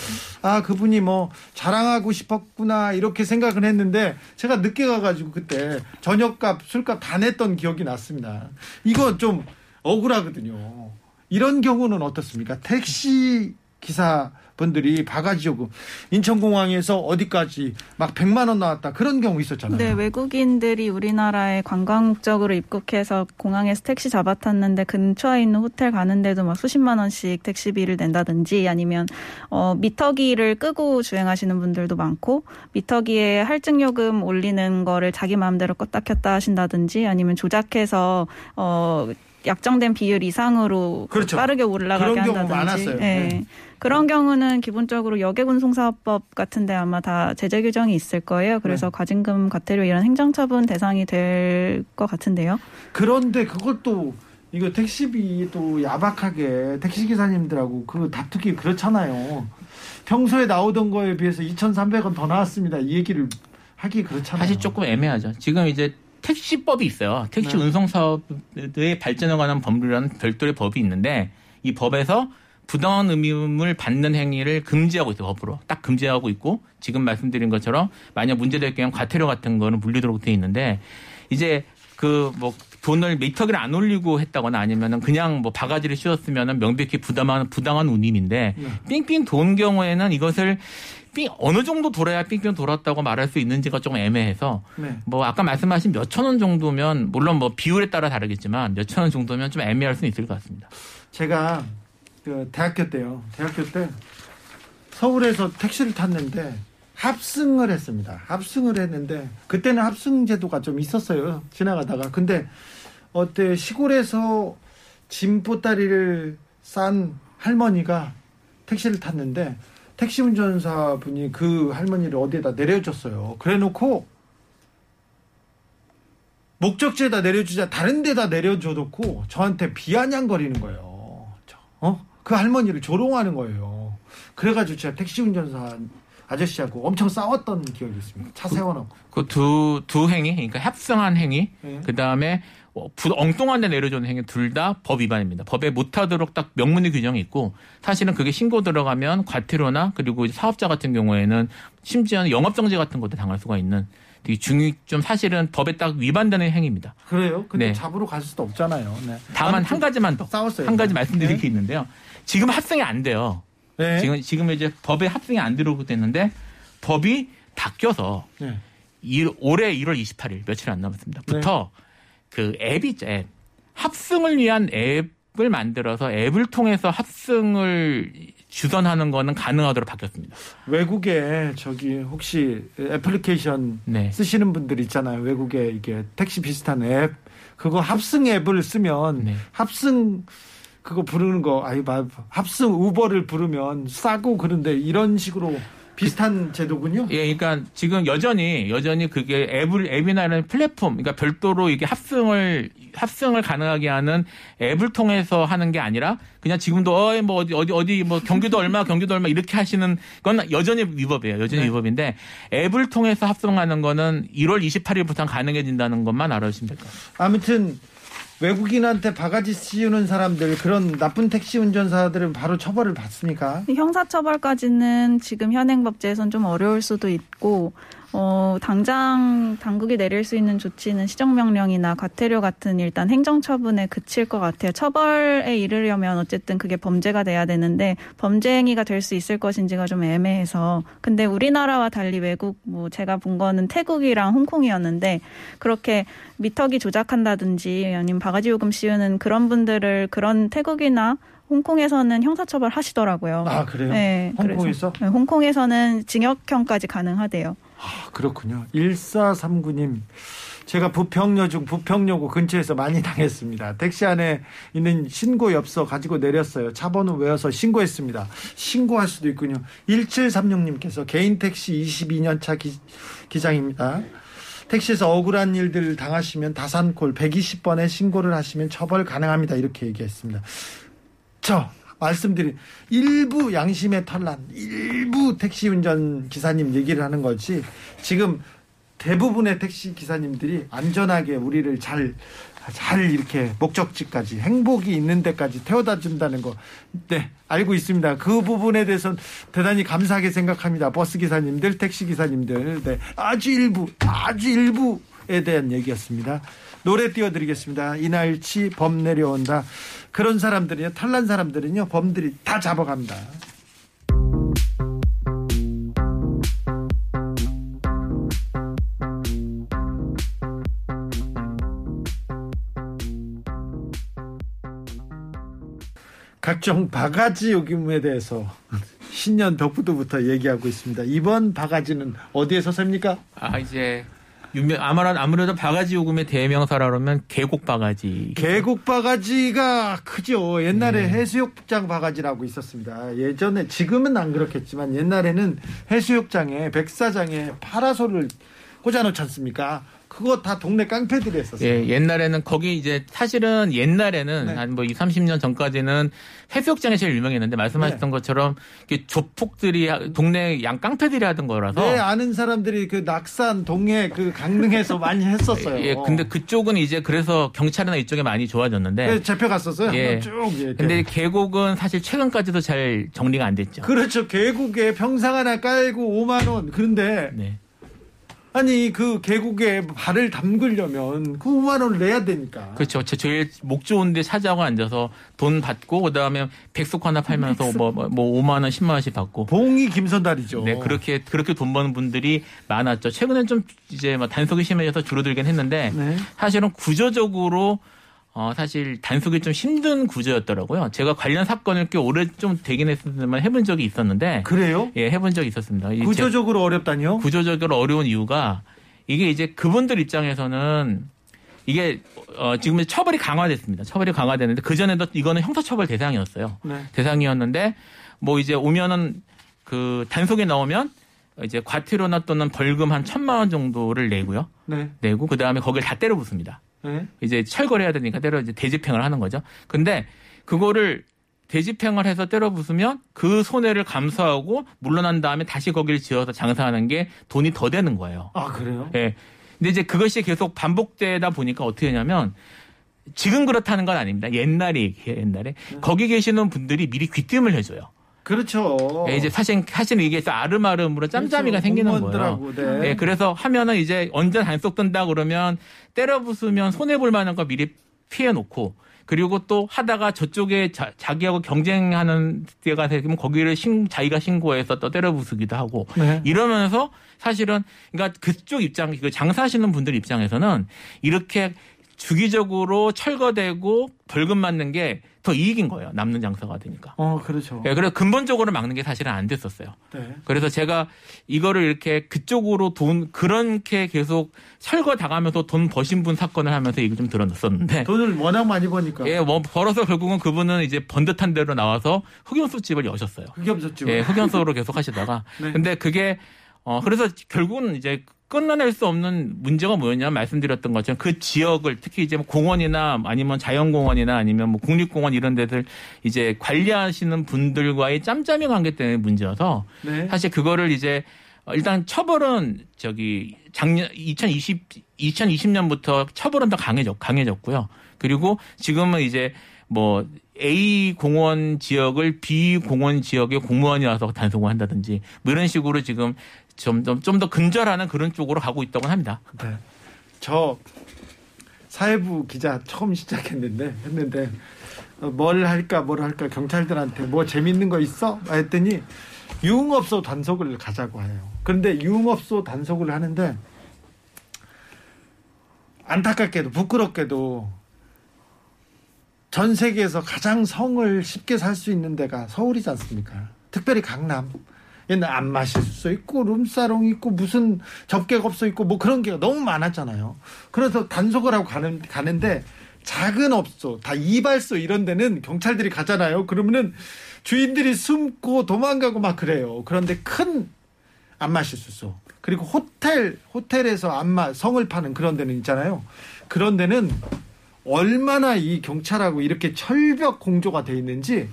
아 그분이 뭐 자랑하고 싶었구나 이렇게 생각을 했는데 제가 늦게 가가지고 그때 저녁값 술값 다 냈던 기억이 났습니다. 이거 좀 억울하거든요. 이런 경우는 어떻습니까? 택시 기사 분들이 바가지 요금 인천공항에서 어디까지 막 100만 원 나왔다 그런 경우 있었잖아요. 네, 외국인들이 우리나라에 관광 목적으로 입국해서 공항에서 택시 잡아탔는데 근처에 있는 호텔 가는데도 막 수십만 원씩 택시비를 낸다든지 아니면 어 미터기를 끄고 주행하시는 분들도 많고 미터기에 할증 요금 올리는 거를 자기 마음대로 껐다 켰다 하신다든지 아니면 조작해서 어 약정된 비율 이상으로 그렇죠. 빠르게 올라가게 그런 경우 한다든지 많았어요. 네. 네. 그런 경우는 기본적으로 여객운송사업법 같은데 아마 다 제재 규정이 있을 거예요. 네. 그래서 과징금, 과태료 이런 행정처분 대상이 될 것 같은데요. 그런데 그것도 이거 택시비 또 야박하게 택시 기사님들하고 그 다투기 그렇잖아요. 평소에 나오던 거에 비해서 2,300원 더 나왔습니다. 이 얘기를 하기 그렇잖아요. 사실 조금 애매하죠. 지금 이제 택시법이 있어요. 택시 네. 운송 사업의 발전에 관한 법률이라는 별도의 법이 있는데 이 법에서 부당한 의무를 받는 행위를 금지하고 있어요. 법으로 딱 금지하고 있고 지금 말씀드린 것처럼 만약 문제될 경우 과태료 같은 거는 물리도록 돼 있는데 이제 그 뭐 돈을 미터기를 안 올리고 했다거나 아니면은 그냥 뭐 바가지를 씌웠으면은 명백히 부당한 부당한 운임인데 네. 삥삥 돈 경우에는 이것을 삥 어느 정도 돌아야 삥삥 돌았다고 말할 수 있는지가 조금 애매해서 네. 뭐 아까 말씀하신 몇 천 원 정도면 물론 뭐 비율에 따라 다르겠지만 몇 천 원 정도면 좀 애매할 수는 있을 것 같습니다. 제가 그 대학교 때요. 대학교 때 서울에서 택시를 탔는데 합승을 했습니다. 합승을 했는데 그때는 합승 제도가 좀 있었어요. 지나가다가 근데 어때 시골에서 짐 보따리를 싼 할머니가 택시를 탔는데 택시 운전사 분이 그 할머니를 어디에다 내려줬어요. 그래놓고 목적지에다 내려주자 다른 데다 내려줘놓고 저한테 비아냥거리는 거예요. 저, 어? 그 할머니를 조롱하는 거예요. 그래가지고 제가 택시 운전사 아저씨하고 엄청 싸웠던 기억이 있습니다. 차 세워놓고. 그두두 행위, 그러니까 협상한 행위, 네. 그 다음에 엉뚱한 데 내려주는 행위 둘 다 법 위반입니다. 법에 못하도록 딱 명문의 규정이 있고 사실은 그게 신고 들어가면 과태료나 그리고 사업자 같은 경우에는 심지어는 영업정지 같은 것도 당할 수가 있는 되게 중요 좀 사실은 법에 딱 위반되는 행위입니다. 그래요? 근데 네. 잡으러 갈 수도 없잖아요. 네. 다만 한 가지만 더, 싸웠어요. 한 가지 말씀드릴 네. 게 있는데요. 지금 합성이 안 돼요. 네. 지금 지금 이제 법에 합성이 안 들어오고 됐는데 법이 바뀌어서 네. 일- 올해 1월 28일 며칠 안 남았습니다. 부터 그 앱이 있죠. 앱. 합승을 위한 앱을 만들어서 앱을 통해서 합승을 주선하는 거는 가능하도록 바뀌었습니다. 외국에 저기 혹시 애플리케이션 네. 쓰시는 분들 있잖아요. 외국에 이게 택시 비슷한 앱 그거 합승 앱을 쓰면 네. 합승 그거 부르는 거말 합승 우버를 부르면 싸고 그런데 이런 식으로 비슷한 제도군요. 예, 그러니까 지금 여전히 여전히 그게 앱을 앱이나 이런 플랫폼, 그러니까 별도로 이게 합승을 합승을 가능하게 하는 앱을 통해서 하는 게 아니라 그냥 지금도 어뭐 뭐 어디 어디 어디 뭐 경기도 얼마 경기도 얼마 이렇게 하시는 건 여전히 위법이에요. 여전히 네. 위법인데 앱을 통해서 합승하는 거는 1월 28일부터 가능해진다는 것만 알아주시면 될 것 같아요. 아무튼 외국인한테 바가지 씌우는 사람들 그런 나쁜 택시 운전사들은 바로 처벌을 받습니까? 형사처벌까지는 지금 현행 법제에선 좀 어려울 수도 있고, 어, 당장 당국이 내릴 수 있는 조치는 시정명령이나 과태료 같은 일단 행정처분에 그칠 것 같아요. 처벌에 이르려면 어쨌든 그게 범죄가 돼야 되는데 범죄 행위가 될 수 있을 것인지가 좀 애매해서. 근데 우리나라와 달리 외국, 뭐 제가 본 거는 태국이랑 홍콩이었는데 그렇게 미터기 조작한다든지 아니면 바가지 요금 씌우는 그런 분들을 그런 태국이나 홍콩에서는 형사처벌 하시더라고요. 아 그래요? 네, 홍콩에서? 네, 홍콩에서는 징역형까지 가능하대요. 아, 그렇군요. 1439님. 제가 부평여중 부평여고 근처에서 많이 당했습니다. 택시 안에 있는 신고 엽서 가지고 내렸어요. 차 번호 외워서 신고했습니다. 신고할 수도 있군요. 1736님께서 개인 택시 22년 차 기, 기장입니다. 택시에서 억울한 일들 당하시면 다산콜 120번에 신고를 하시면 처벌 가능합니다. 이렇게 얘기했습니다. 저 말씀드린 일부 양심의 털난 일부 택시 운전 기사님 얘기를 하는 거지 지금 대부분의 택시 기사님들이 안전하게 우리를 잘, 잘 이렇게 목적지까지 행복이 있는 데까지 태워다 준다는 거, 네, 알고 있습니다. 그 부분에 대해서는 대단히 감사하게 생각합니다. 버스 기사님들, 택시 기사님들, 네, 아주 일부, 아주 일부에 대한 얘기였습니다. 노래 띄워드리겠습니다. 이날치 범 내려온다. 그런 사람들은요, 탈난 사람들은요, 범들이 다 잡아갑니다. 각종 바가지 요금에 대해서 신년 덕부도부터 얘기하고 있습니다. 이번 바가지는 어디에서 삽니까? 아 이제 유명 아무래도 아무래도 바가지 요금의 대명사라면 계곡 바가지. 계곡 바가지가 크죠. 옛날에 네. 해수욕장 바가지라고 있었습니다. 예전에 지금은 안 그렇겠지만 옛날에는 해수욕장에 백사장에 파라솔을 꽂아놓지 않습니까? 그거 다 동네 깡패들이 했었어요. 예, 옛날에는 거기 이제 사실은 옛날에는 네. 한뭐 2, 30년 전까지는 해수욕장이 제일 유명했는데 말씀하셨던 네. 것처럼 조폭들이 하- 동네 양 깡패들이 하던 거라서 네, 아는 사람들이 그 낙산, 동해, 그 강릉에서 많이 했었어요. 예, 근데 그쪽은 이제 그래서 경찰이나 이쪽에 많이 좋아졌는데 그래서 잡혀갔었어요. 예. 쭉. 예, 근데 계곡은 사실 최근까지도 잘 정리가 안 됐죠. 그렇죠. 계곡에 평상 하나 깔고 5만 원. 그런데 네. 아니 그 계곡에 발을 담그려면 그 5만 원을 내야 되니까. 그렇죠. 제- 제일 목 좋은데 찾아가 앉아서 돈 받고 그다음에 백숙 하나 팔면서 뭐, 뭐, 뭐 5만 원, 10만 원씩 받고 봉이 김선달이죠. 네, 그렇게 그렇게 돈 버는 분들이 많았죠. 최근엔 좀 이제 뭐 단속이 심해져서 줄어들긴 했는데 네. 사실은 구조적으로 어 사실 단속이 좀 힘든 구조였더라고요. 제가 관련 사건을 꽤 오래 좀 되긴 했었지만 해본 적이 있었는데 그래요? 예, 해본 적이 있었습니다. 구조적으로 어렵다니요? 구조적으로 어려운 이유가 이게 이제 그분들 입장에서는 이게 어 지금 처벌이 강화됐습니다. 처벌이 강화됐는데 그 전에도 이거는 형사처벌 대상이었어요. 네. 대상이었는데 뭐 이제 오면은 그 단속에 나오면 이제 과태료나 또는 벌금 한 천만 원 정도를 내고요. 네. 내고 그 다음에 거기를 다 때려 붓습니다. 네. 이제 철거를 해야 되니까 때려 이제 대집행을 하는 거죠. 근데 그거를 대집행을 해서 때려 부수면 그 손해를 감수하고 물러난 다음에 다시 거기를 지어서 장사하는 게 돈이 더 되는 거예요. 아 그래요? 예. 근데 이제 그것이 계속 반복되다 보니까 어떻게 되냐면 지금 그렇다는 건 아닙니다. 옛날에 옛날에 거기 계시는 분들이 미리 귀띔을 해줘요. 그렇죠. 예, 이제 사실 사실 이게 아름아름으로 짬짬이가 그렇죠. 생기는 거예요. 네. 예, 그래서 하면은 이제 언제 단속 뜬다 그러면 때려 부수면 손해 볼 만한 거 미리 피해 놓고 그리고 또 하다가 저쪽에 자, 기하고 경쟁하는 때가 되면 거기를 신, 자기가 신고해서 또 때려 부수기도 하고 네. 이러면서 사실은 그러니까 그쪽 입장 그 장사하시는 분들 입장에서는 이렇게 주기적으로 철거되고 벌금 맞는 게 더 이익인 거예요. 남는 장사가 되니까. 어 그렇죠. 예, 그래서 근본적으로 막는 게 사실은 안 됐었어요. 네. 그래서 제가 이거를 이렇게 그쪽으로 돈 그렇게 계속 철거 당하면서 돈 버신 분 사건을 하면서 얘기 좀 들었었는데 돈을 워낙 많이 버니까. 예, 뭐 벌어서 결국은 그분은 이제 번듯한 대로 나와서 흑염소 집을 여셨어요. 흑염소집. 예, 흑염소로 계속 하시다가 네. 근데 그게 어 그래서 결국은 이제 끊어낼 수 없는 문제가 뭐였냐면 말씀드렸던 것처럼 그 지역을 특히 이제 뭐 공원이나 아니면 자연공원이나 아니면 뭐 국립공원 이런 데들 이제 관리하시는 분들과의 짬짬이 관계 때문에 문제여서 네. 사실 그거를 이제 어, 일단 처벌은 저기 작년 2020 2020년부터 처벌은 더 강해졌 강해졌고요. 그리고 지금은 이제 뭐 A 공원 지역을 B 공원 지역의 공무원이 와서 단속을 한다든지 뭐 이런 식으로 지금 점점 좀 더 근절하는 그런 쪽으로 가고 있다고 합니다. 네. 저 사회부 기자 처음 시작했는데 했는데 어, 뭘 할까 뭘 할까 경찰들한테 뭐 재밌는 거 있어? 했더니 유흥업소 단속을 가자고 해요. 그런데 유흥업소 단속을 하는데 안타깝게도 부끄럽게도 전 세계에서 가장 성을 쉽게 살 수 있는 데가 서울이지 않습니까? 특별히 강남. 옛날 안마실수 있고 룸사롱 있고 무슨 접객업소 있고 뭐 그런 게 너무 많았잖아요. 그래서 단속을 하고 가는 가는데 작은 업소 다 이발소 이런 데는 경찰들이 가잖아요. 그러면은 주인들이 숨고 도망가고 막 그래요. 그런데 큰 안마실수소 그리고 호텔 호텔에서 안마 성을 파는 그런 데는 있잖아요. 그런 데는 얼마나 이 경찰하고 이렇게 철벽 공조가 돼 있는지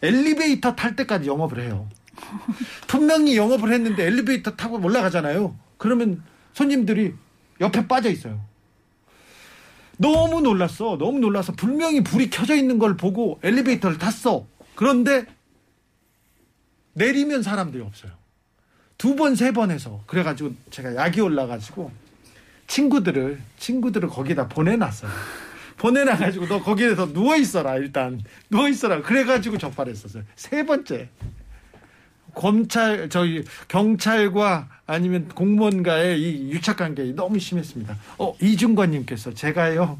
엘리베이터 탈 때까지 영업을 해요. 분명히 영업을 했는데 엘리베이터 타고 올라가잖아요. 그러면 손님들이 옆에 빠져 있어요. 너무 놀랐어. 너무 놀라서 분명히 불이 켜져 있는 걸 보고 엘리베이터를 탔어. 그런데 내리면 사람들이 없어요. 두 번, 세 번 해서. 그래가지고 제가 약이 올라가지고 친구들을, 친구들을 거기다 보내놨어요. 보내놔가지고 너 거기에서 누워있어라, 일단. 누워있어라. 그래가지고 적발했었어요. 세 번째. 검찰 저희 경찰과 아니면 공무원과의 이 유착 관계 너무 심했습니다. 어 이중관님께서 제가요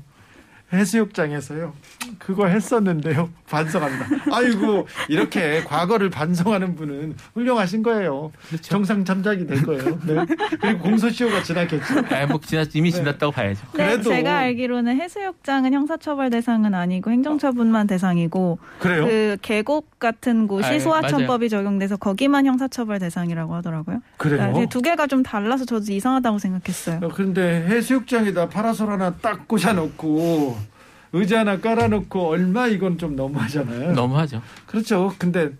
해수욕장에서요 그거 했었는데요 반성합니다. 아이고 이렇게 과거를 반성하는 분은 훌륭하신 거예요. 정상 참작이 될 거예요. 네. 그리고 공소시효가 지났겠죠. 아, 뭐 지났 이미 지났다고 봐야죠. 네, 그래도- 제가 알기로는 해수욕장은 형사처벌 대상은 아니고 행정처분만 대상이고 그래요? 그 계곡 같은 곳이 아, 예, 소하천법이 적용돼서 거기만 형사처벌 대상이라고 하더라고요. 그래요? 그러니까 두 개가 좀 달라서 저도 이상하다고 생각했어요. 어, 그런데 해수욕장에다 파라솔 하나 딱 꽂아놓고 의자 하나 깔아놓고 얼마 이건 좀 너무하잖아요. 너무하죠. 그렇죠. 근데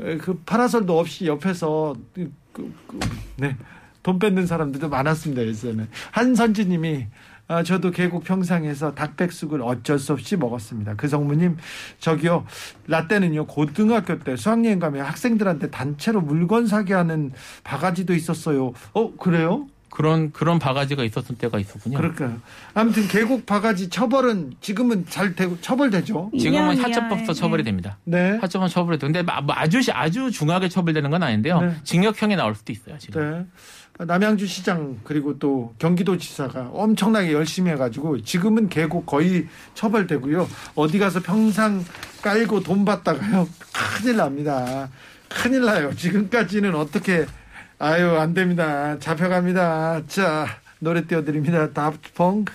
에, 그 파라솔도 없이 옆에서 그, 그, 그, 네. 돈 뺏는 사람들도 많았습니다. 예전에 한선지님이 아, 저도 계곡 평상에서 닭백숙을 어쩔 수 없이 먹었습니다. 그 성무님 저기요 라떼는요 고등학교 때 수학여행 가면 학생들한테 단체로 물건 사게 하는 바가지도 있었어요. 어 그래요? 그런 그런 바가지가 있었을 때가 있었군요. 그럴까요? 아무튼 계곡 바가지 처벌은 지금은 잘 되고 처벌되죠. 지금은 2년 하천법서 이하에, 처벌이 예. 됩니다. 네. 하천은 처벌이 돼. 근데 뭐 아주 아주 중하게 처벌되는 건 아닌데요. 네. 징역형이 나올 수도 있어요. 지금. 네. 남양주 시장 그리고 또 경기도지사가 엄청나게 열심히 해가지고 지금은 계곡 거의 처벌되고요. 어디 가서 평상 깔고 돈 받다가요 큰일 납니다. 큰일 나요. 지금까지는 어떻게 아유 안 됩니다. 잡혀갑니다. 자 노래 띄워드립니다. 다프펑크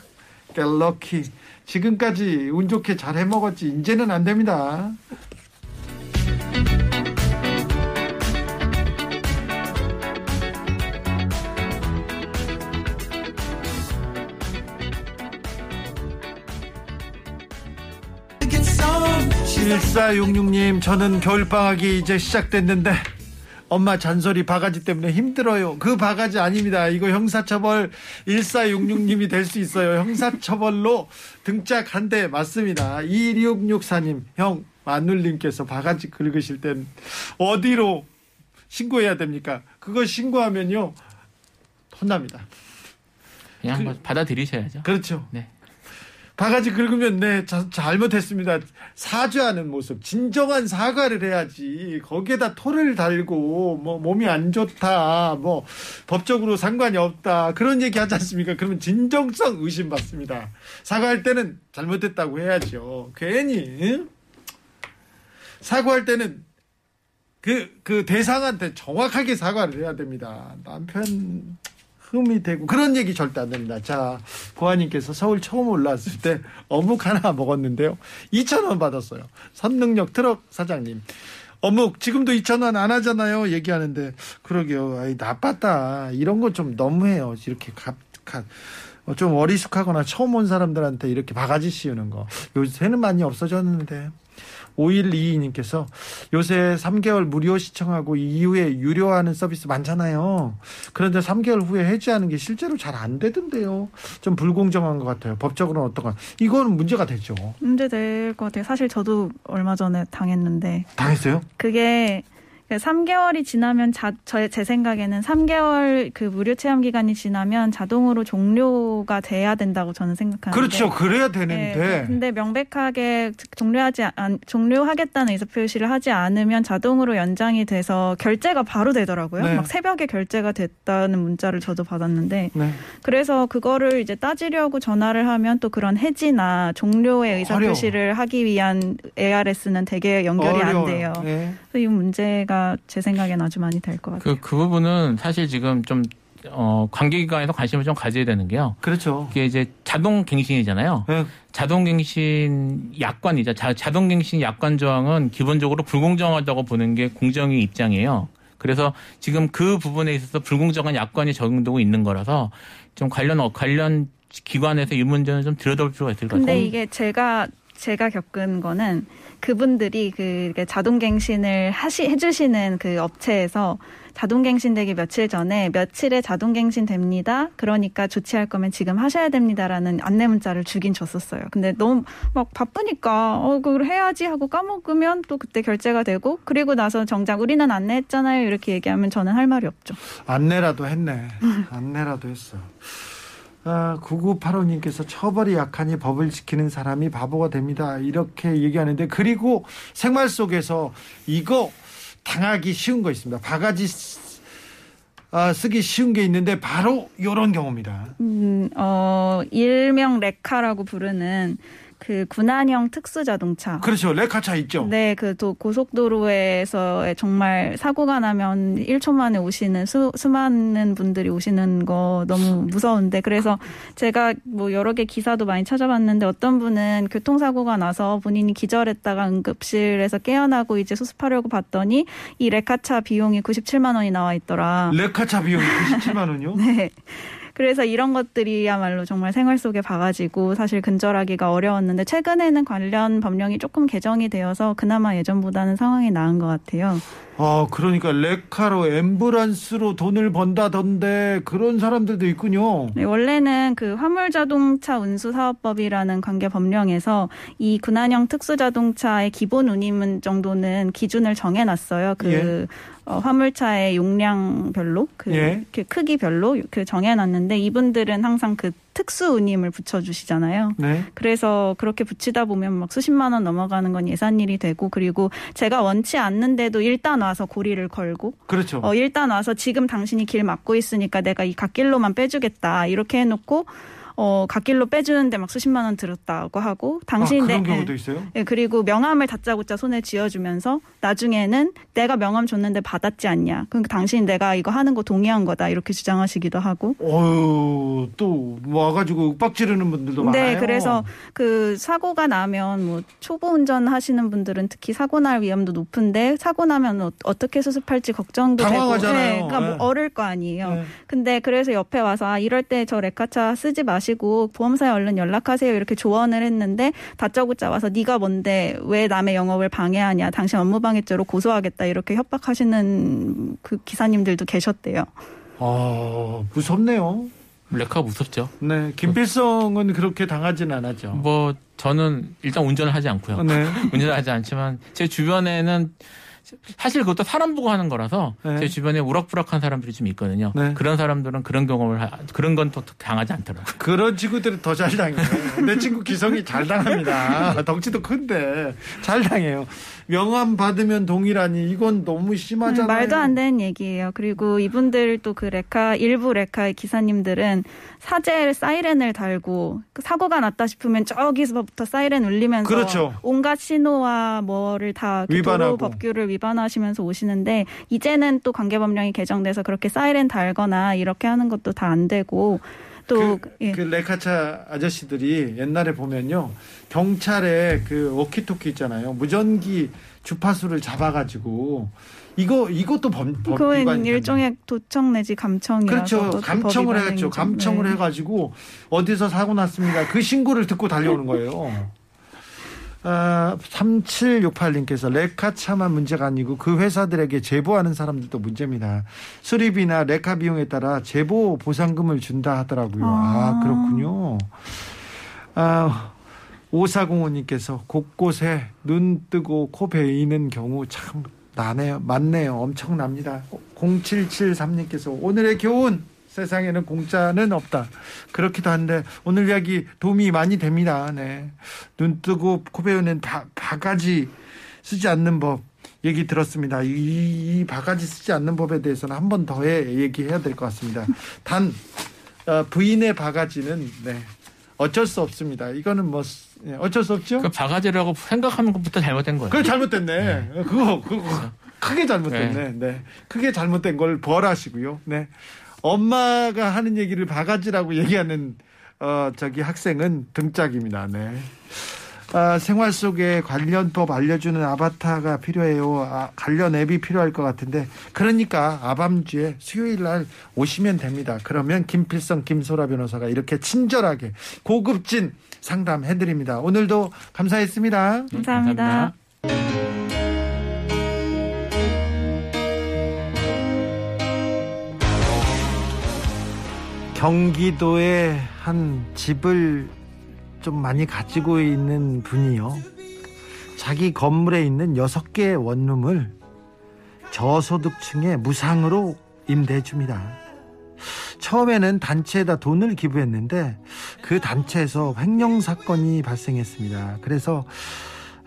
갤럭키 지금까지 운 좋게 잘 해먹었지 이제는 안 됩니다. Get some. She 1466님, 저는 겨울방학이 이제 시작됐는데, 엄마 잔소리 바가지 때문에 힘들어요. 그 바가지 아닙니다. 이거 형사처벌 1466님이 될 수 있어요. 형사처벌로 등짝 한 대 맞습니다. 2664님, 형, 마눌님께서 바가지 긁으실 땐 어디로 신고해야 됩니까? 그거 신고하면요, 혼납니다. 그냥 그- 뭐 받아들이셔야죠. 그렇죠. 네. 바가지 긁으면 네 자- 잘못했습니다. 사죄하는 모습, 진정한 사과를 해야지. 거기에다 토를 달고 뭐 몸이 안 좋다, 뭐 법적으로 상관이 없다 그런 얘기 하지 않습니까? 그러면 진정성 의심받습니다. 사과할 때는 잘못했다고 해야죠. 괜히 응? 사과할 때는 그, 그 대상한테 정확하게 사과를 해야 됩니다. 남편 흠이 되고 그런 얘기 절대 안 됩니다. 자, 보아님께서 서울 처음 올라왔을 때 어묵 하나 먹었는데요. 2,000원 받았어요. 선능력 트럭 사장님. 어묵 지금도 2,000원 안 하잖아요. 얘기하는데 그러게요. 아이 나빴다. 이런 거 좀 너무해요. 이렇게 갑, 갑 어, 좀 어리숙하거나 처음 온 사람들한테 이렇게 바가지 씌우는 거. 요새는 많이 없어졌는데. 5122님께서 요새 3개월 무료 시청하고 이후에 유료하는 서비스 많잖아요. 그런데 3개월 후에 해지하는 게 실제로 잘 안 되던데요. 좀 불공정한 것 같아요. 법적으로는 어떤가. 이거는 문제가 되죠. 문제 될 것 같아요. 사실 저도 얼마 전에 당했는데 당했어요? 그게 3개월이 지나면 자, 저, 제 생각에는 3개월 그 무료 체험 기간이 지나면 자동으로 종료가 돼야 된다고 저는 생각하는데. 그렇죠. 그래야 네, 되는데. 근데 명백하게 종료하지 않, 종료하겠다는 의사 표시를 하지 않으면 자동으로 연장이 돼서 결제가 바로 되더라고요. 네. 막 새벽에 결제가 됐다는 문자를 저도 받았는데 네. 그래서 그거를 이제 따지려고 전화를 하면 또 그런 해지나 종료의 의사. 표시를 하기 위한 ARS는 되게 연결이 안 어려워요. 돼요. 네. 그래서 이 문제가 제 생각엔 아주 많이 될 것 같아요. 그, 그 부분은 사실 지금 좀, 어, 관계기관에서 관심을 좀 가져야 되는 게요. 그렇죠. 이게 이제 자동 갱신이잖아요. 네. 자동 갱신 약관이죠. 자, 자동 갱신 약관 조항은 기본적으로 불공정하다고 보는 게 공정위 입장이에요. 그래서 지금 그 부분에 있어서 불공정한 약관이 적용되고 있는 거라서 좀 관련 어, 관련 기관에서 이 문제는 좀 들여다볼 필요가 있을 것 근데 같아요. 이게 제가 제가 겪은 거는 그분들이 그 자동갱신을 하시 해주시는 그 업체에서 자동갱신되기 며칠 전에 며칠에 자동갱신 됩니다. 그러니까 조치할 거면 지금 하셔야 됩니다라는 안내 문자를 주긴 줬었어요. 근데 너무 막 바쁘니까 어 그걸 해야지 하고 까먹으면 또 그때 결제가 되고 그리고 나서 정작 우리는 안내했잖아요 이렇게 얘기하면 저는 할 말이 없죠. 안내라도 했네. 안내라도 했어. 아, 9985님께서 처벌이 약하니 법을 지키는 사람이 바보가 됩니다. 이렇게 얘기하는데, 그리고 생활 속에서 이거 당하기 쉬운 거 있습니다. 바가지 쓰- 아, 쓰기 쉬운 게 있는데, 바로 요런 경우입니다. 음, 어, 일명 레카라고 부르는 그 군안형 특수 자동차. 그렇죠. 레카차 있죠. 네, 그 도, 고속도로에서 정말 사고가 나면 1초 만에 오시는 수, 수많은 분들이 오시는 거 너무 무서운데 그래서 제가 뭐 여러 개 기사도 많이 찾아봤는데 어떤 분은 교통사고가 나서 본인이 기절했다가 응급실에서 깨어나고 이제 수습하려고 봤더니 이 레카차 비용이 97만 원이 나와 있더라. 레카차 비용이 97만 원이요? 네. 그래서 이런 것들이야말로 정말 생활 속에 봐가지고 사실 근절하기가 어려웠는데 최근에는 관련 법령이 조금 개정이 되어서 그나마 예전보다는 상황이 나은 것 같아요. 아, 그러니까 레카로 앰뷸런스로 돈을 번다던데 그런 사람들도 있군요. 네, 원래는 그 화물 자동차 운수 사업법이라는 관계 법령에서 이 군안형 특수 자동차의 기본 운임 정도는 기준을 정해 놨어요. 그 예. 어, 화물차의 용량별로, 그 예. 그 크기별로 그 정해 놨는데 이분들은 항상 그 특수 운임을 붙여주시잖아요. 네. 그래서 그렇게 붙이다 보면 막 수십만 원 넘어가는 건 예산일이 되고 그리고 제가 원치 않는데도 일단 와서 고리를 걸고 그렇죠. 어 일단 와서 지금 당신이 길 막고 있으니까 내가 이 갓길로만 빼주겠다 이렇게 해놓고 어 갓길로 빼주는데 막 수십만 원 들었다고 하고 아, 당신이 그런 내- 경우도 예. 있어요? 예, 그리고 명함을 다짜고짜 손에 쥐어주면서 나중에는 내가 명함 줬는데 받았지 않냐. 그러니까 당신 내가 이거 하는 거 동의한 거다. 이렇게 주장하시기도 하고. 어유 또 와가지고 윽박 지르는 분들도 많아요. 네, 그래서 그 사고가 나면 뭐 초보 운전 하시는 분들은 특히 사고 날 위험도 높은데 사고 나면 어, 어떻게 수습할지 걱정도 당황하잖아요. 되고, 네, 그러니까 네. 뭐 어릴 거 아니에요. 네. 근데 그래서 옆에 와서 아 이럴 때 저 레카차 쓰지 마시고 마시고 보험사에 얼른 연락하세요 이렇게 조언을 했는데 다짜고짜 와서 네가 뭔데 왜 남의 영업을 방해하냐 당신 업무방해죄로 고소하겠다 이렇게 협박하시는 그 기사님들도 계셨대요. 어, 무섭네요. 레카가 무섭죠. 네, 김필성은 그렇게 당하진 않았죠. 뭐 저는 일단 운전을 하지 않고요. 네. 운전을 하지 않지만 제 주변에는 사실 그것도 사람 보고 하는 거라서 네. 제 주변에 우락부락한 사람들이 좀 있거든요. 네. 그런 사람들은 그런 경험을 하- 그런 건또 당하지 않더라고요. 그런 친구들은 더 잘 당해요. 내 친구 기성이 잘 당합니다. 덩치도 큰데 잘 당해요. 명함 받으면 동일하니 이건 너무 심하잖아요. 음, 말도 안 되는 얘기예요. 그리고 이분들 또 그 레카 일부 레카의 기사님들은 사제 사이렌을 달고 그 사고가 났다 싶으면 저기서부터 사이렌 울리면서 그렇죠. 온갖 신호와 뭐를 다그 위반하고. 도로 법규를 위반하시면서 오시는데 이제는 또 관계 법령이 개정돼서 그렇게 사이렌 달거나 이렇게 하는 것도 다 안 되고 또 그, 예. 그 레카차 아저씨들이 옛날에 보면요 경찰의 그 워키토키 있잖아요 무전기 주파수를 잡아가지고 이거 이것도 법, 법 그건. 일종의 도청 내지 감청이라서 그렇죠 감청을 위반행위죠. 감청을 네. 해가지고 어디서 사고 났습니다 그 신고를 듣고 달려오는 거예요. 아, 3768님께서 레카차만 문제가 아니고 그 회사들에게 제보하는 사람들도 문제입니다. 수리비나 레카 비용에 따라 제보 보상금을 준다 하더라고요. 아, 아. 그렇군요. 아, 5405님께서 곳곳에 눈 뜨고 코 베이는 경우 참 나네요. 많네요. 엄청납니다. 0773님께서 오늘의 교훈 세상에는 공짜는 없다. 그렇기도 한데 오늘 이야기 도움이 많이 됩니다. 네. 눈 뜨고 코 베우는 바, 바가지 쓰지 않는 법 얘기 들었습니다. 이, 이 바가지 쓰지 않는 법에 대해서는 한 번더 얘기해야 될 것 같습니다. 단 어, 부인의 바가지는 네. 어쩔 수 없습니다. 이거는 뭐 예, 어쩔 수 없죠. 그 바가지라고 생각하는 것부터 잘못된 거예요. 그거 잘못됐네. 그거 그거 크게 잘못됐네. 네. 크게 잘못된 걸 벌하시고요. 네. 엄마가 하는 얘기를 바가지라고 얘기하는 어 저기 학생은 등짝입니다. 네. 아, 생활 속에 관련법 알려주는 아바타가 필요해요. 아, 관련 앱이 필요할 것 같은데 그러니까 아밤주에 수요일 날 오시면 됩니다. 그러면 김필성 김소라 변호사가 이렇게 친절하게 고급진 상담해드립니다. 오늘도 감사했습니다. 감사합니다. 경기도에 한 집을 좀 많이 가지고 있는 분이요. 자기 건물에 있는 여섯 개의 원룸을 저소득층에 무상으로 임대해 줍니다. 처음에는 단체에다 돈을 기부했는데 그 단체에서 횡령 사건이 발생했습니다. 그래서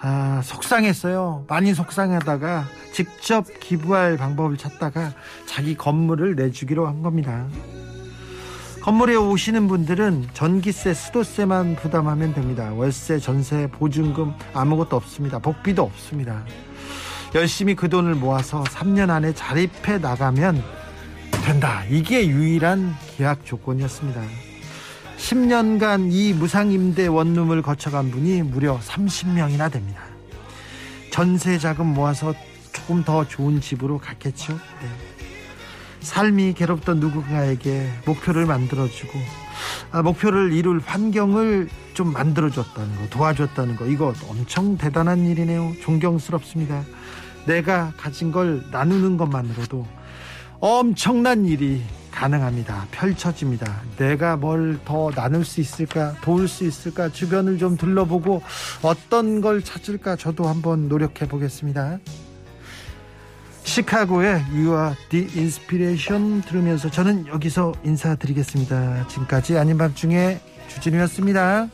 아, 속상했어요. 많이 속상하다가 직접 기부할 방법을 찾다가 자기 건물을 내주기로 한 겁니다. 건물에 오시는 분들은 전기세, 수도세만 부담하면 됩니다. 월세, 전세, 보증금 아무것도 없습니다. 복비도 없습니다. 열심히 그 돈을 모아서 3년 안에 자립해 나가면 된다. 이게 유일한 계약 조건이었습니다. 10년간 이 무상임대 원룸을 거쳐간 분이 무려 30명이나 됩니다. 전세 자금 모아서 조금 더 좋은 집으로 갔겠죠. 네. 삶이 괴롭던 누군가에게 목표를 만들어주고 아, 목표를 이룰 환경을 좀 만들어줬다는 거 도와줬다는 거 이거 엄청 대단한 일이네요. 존경스럽습니다. 내가 가진 걸 나누는 것만으로도 엄청난 일이 가능합니다. 펼쳐집니다. 내가 뭘 더 나눌 수 있을까 도울 수 있을까 주변을 좀 둘러보고 어떤 걸 찾을까 저도 한번 노력해 보겠습니다 시카고의 You Are The Inspiration 들으면서 저는 여기서 인사드리겠습니다. 지금까지 아닌 밤중에 주진우였습니다.